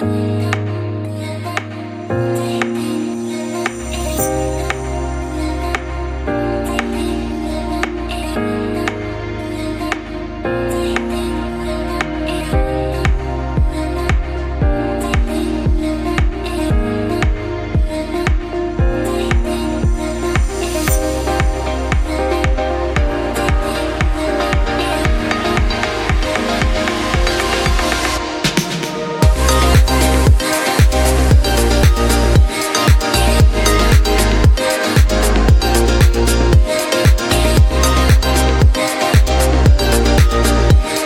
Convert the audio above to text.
Yeah.